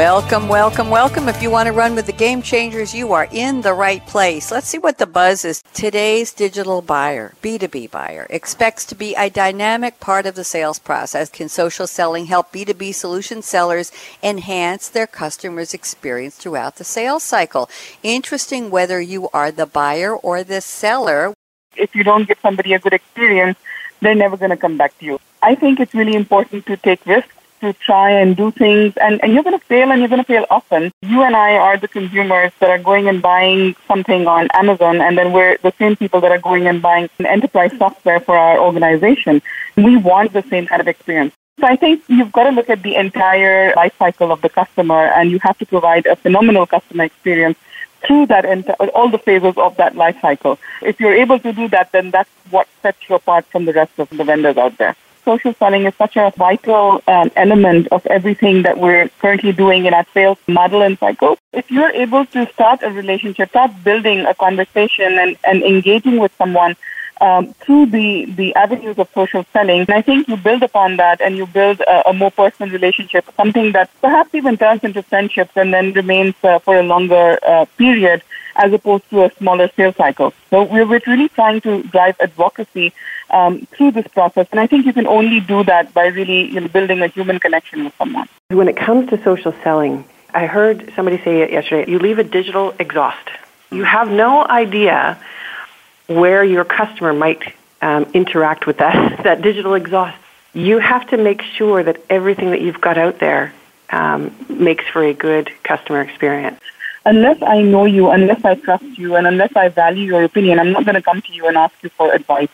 Welcome, welcome, welcome. If you want to run with the game changers, you are in the right place. Let's see what the buzz is. Today's digital buyer, B2B buyer, expects to be a dynamic part of the sales process. Can social selling help B2B solution sellers enhance their customers' experience throughout the sales cycle? Interesting whether you are the buyer or the seller. If you don't give somebody a good experience, they're never going to come back to you. I think it's really important to take risks to try and do things and, and you're going to fail and you're going to fail often. You and I are the consumers that are going and buying something on Amazon and then we're the same people that are going and buying enterprise software for our organization. We want the same kind of experience. So I think you've got to look at the entire life cycle of the customer and you have to provide a phenomenal customer experience through that ent- all the phases of that life cycle. If you're able to do that, then that's what sets you apart from the rest of the vendors out there social selling is such a vital um, element of everything that we're currently doing in our sales model and cycle. If you're able to start a relationship, start building a conversation and, and engaging with someone um, through the, the avenues of social selling. And I think you build upon that and you build a, a, more personal relationship, something that perhaps even turns into friendships and then remains uh, for a longer uh, period as opposed to a smaller sales cycle. So we're, really trying to drive advocacy um, through this process. And I think you can only do that by really you know, building a human connection with someone. When it comes to social selling, I heard somebody say it yesterday, you leave a digital exhaust. You have no idea where your customer might um, interact with that, that digital exhaust. You have to make sure that everything that you've got out there um, makes for a good customer experience unless I know you, unless I trust you, and unless I value your opinion, I'm not going to come to you and ask you for advice.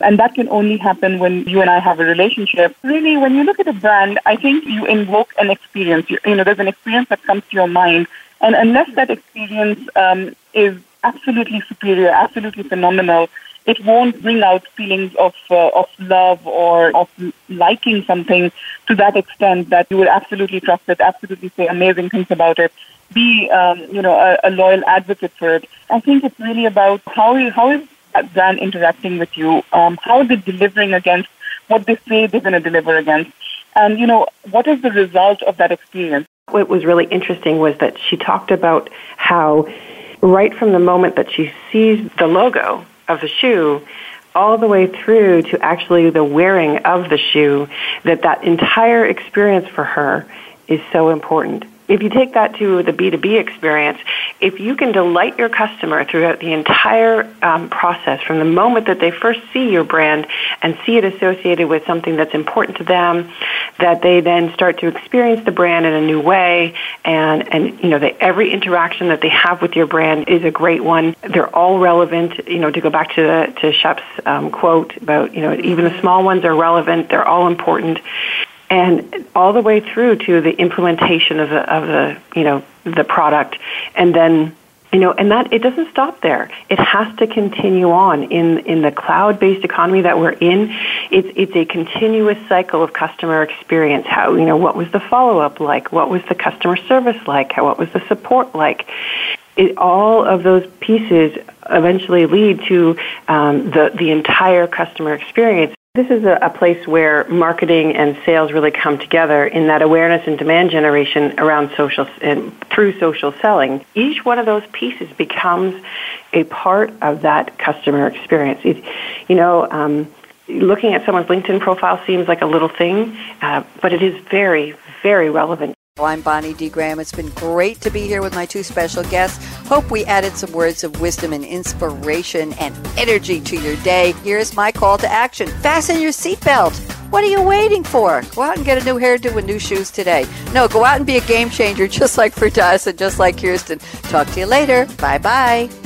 And that can only happen when you and I have a relationship. Really, when you look at a brand, I think you invoke an experience. You, you know, there's an experience that comes to your mind. And unless that experience um, is absolutely superior, absolutely phenomenal, it won't bring out feelings of uh, of love or of liking something to that extent that you will absolutely trust it, absolutely say amazing things about it be, um, you know, a, a, loyal advocate for it. I think it's really about how how is that brand interacting with you? Um, how they delivering against what they say they're going to deliver against? And you know, what is the result of that experience? What was really interesting was that she talked about how, right from the moment that she sees the logo of the shoe, all the way through to actually the wearing of the shoe, that that entire experience for her is so important if you take that to the B2B experience, if you can delight your customer throughout the entire um, process, from the moment that they first see your brand and see it associated with something that's important to them, that they then start to experience the brand in a new way, and and you know every interaction that they have with your brand is a great one. They're all relevant. You know, to go back to the, to Shep's um, quote about you know even the small ones are relevant. They're all important and all the way through to the implementation of the of the you know the product. And then you know and that it doesn't stop there. It has to continue on in in the cloud based economy that we're in. It's it's a continuous cycle of customer experience. How you know what was the follow up like? What was the customer service like? How what was the support like? It, all of those pieces eventually lead to um, the the entire customer experience this is a, a, place where marketing and sales really come together in that awareness and demand generation around social and through social selling. Each one of those pieces becomes a part of that customer experience. It, you know, um, looking at someone's LinkedIn profile seems like a little thing, uh, but it is very, very relevant. Well, I'm Bonnie D. Graham. It's been great to be here with my two special guests. Hope we added some words of wisdom and inspiration and energy to your day. Here's my call to action. Fasten your seatbelt. What are you waiting for? Go out and get a new hairdo and new shoes today. No, go out and be a game changer just like Firdaus and just like Kirsten. Talk to you later. Bye bye.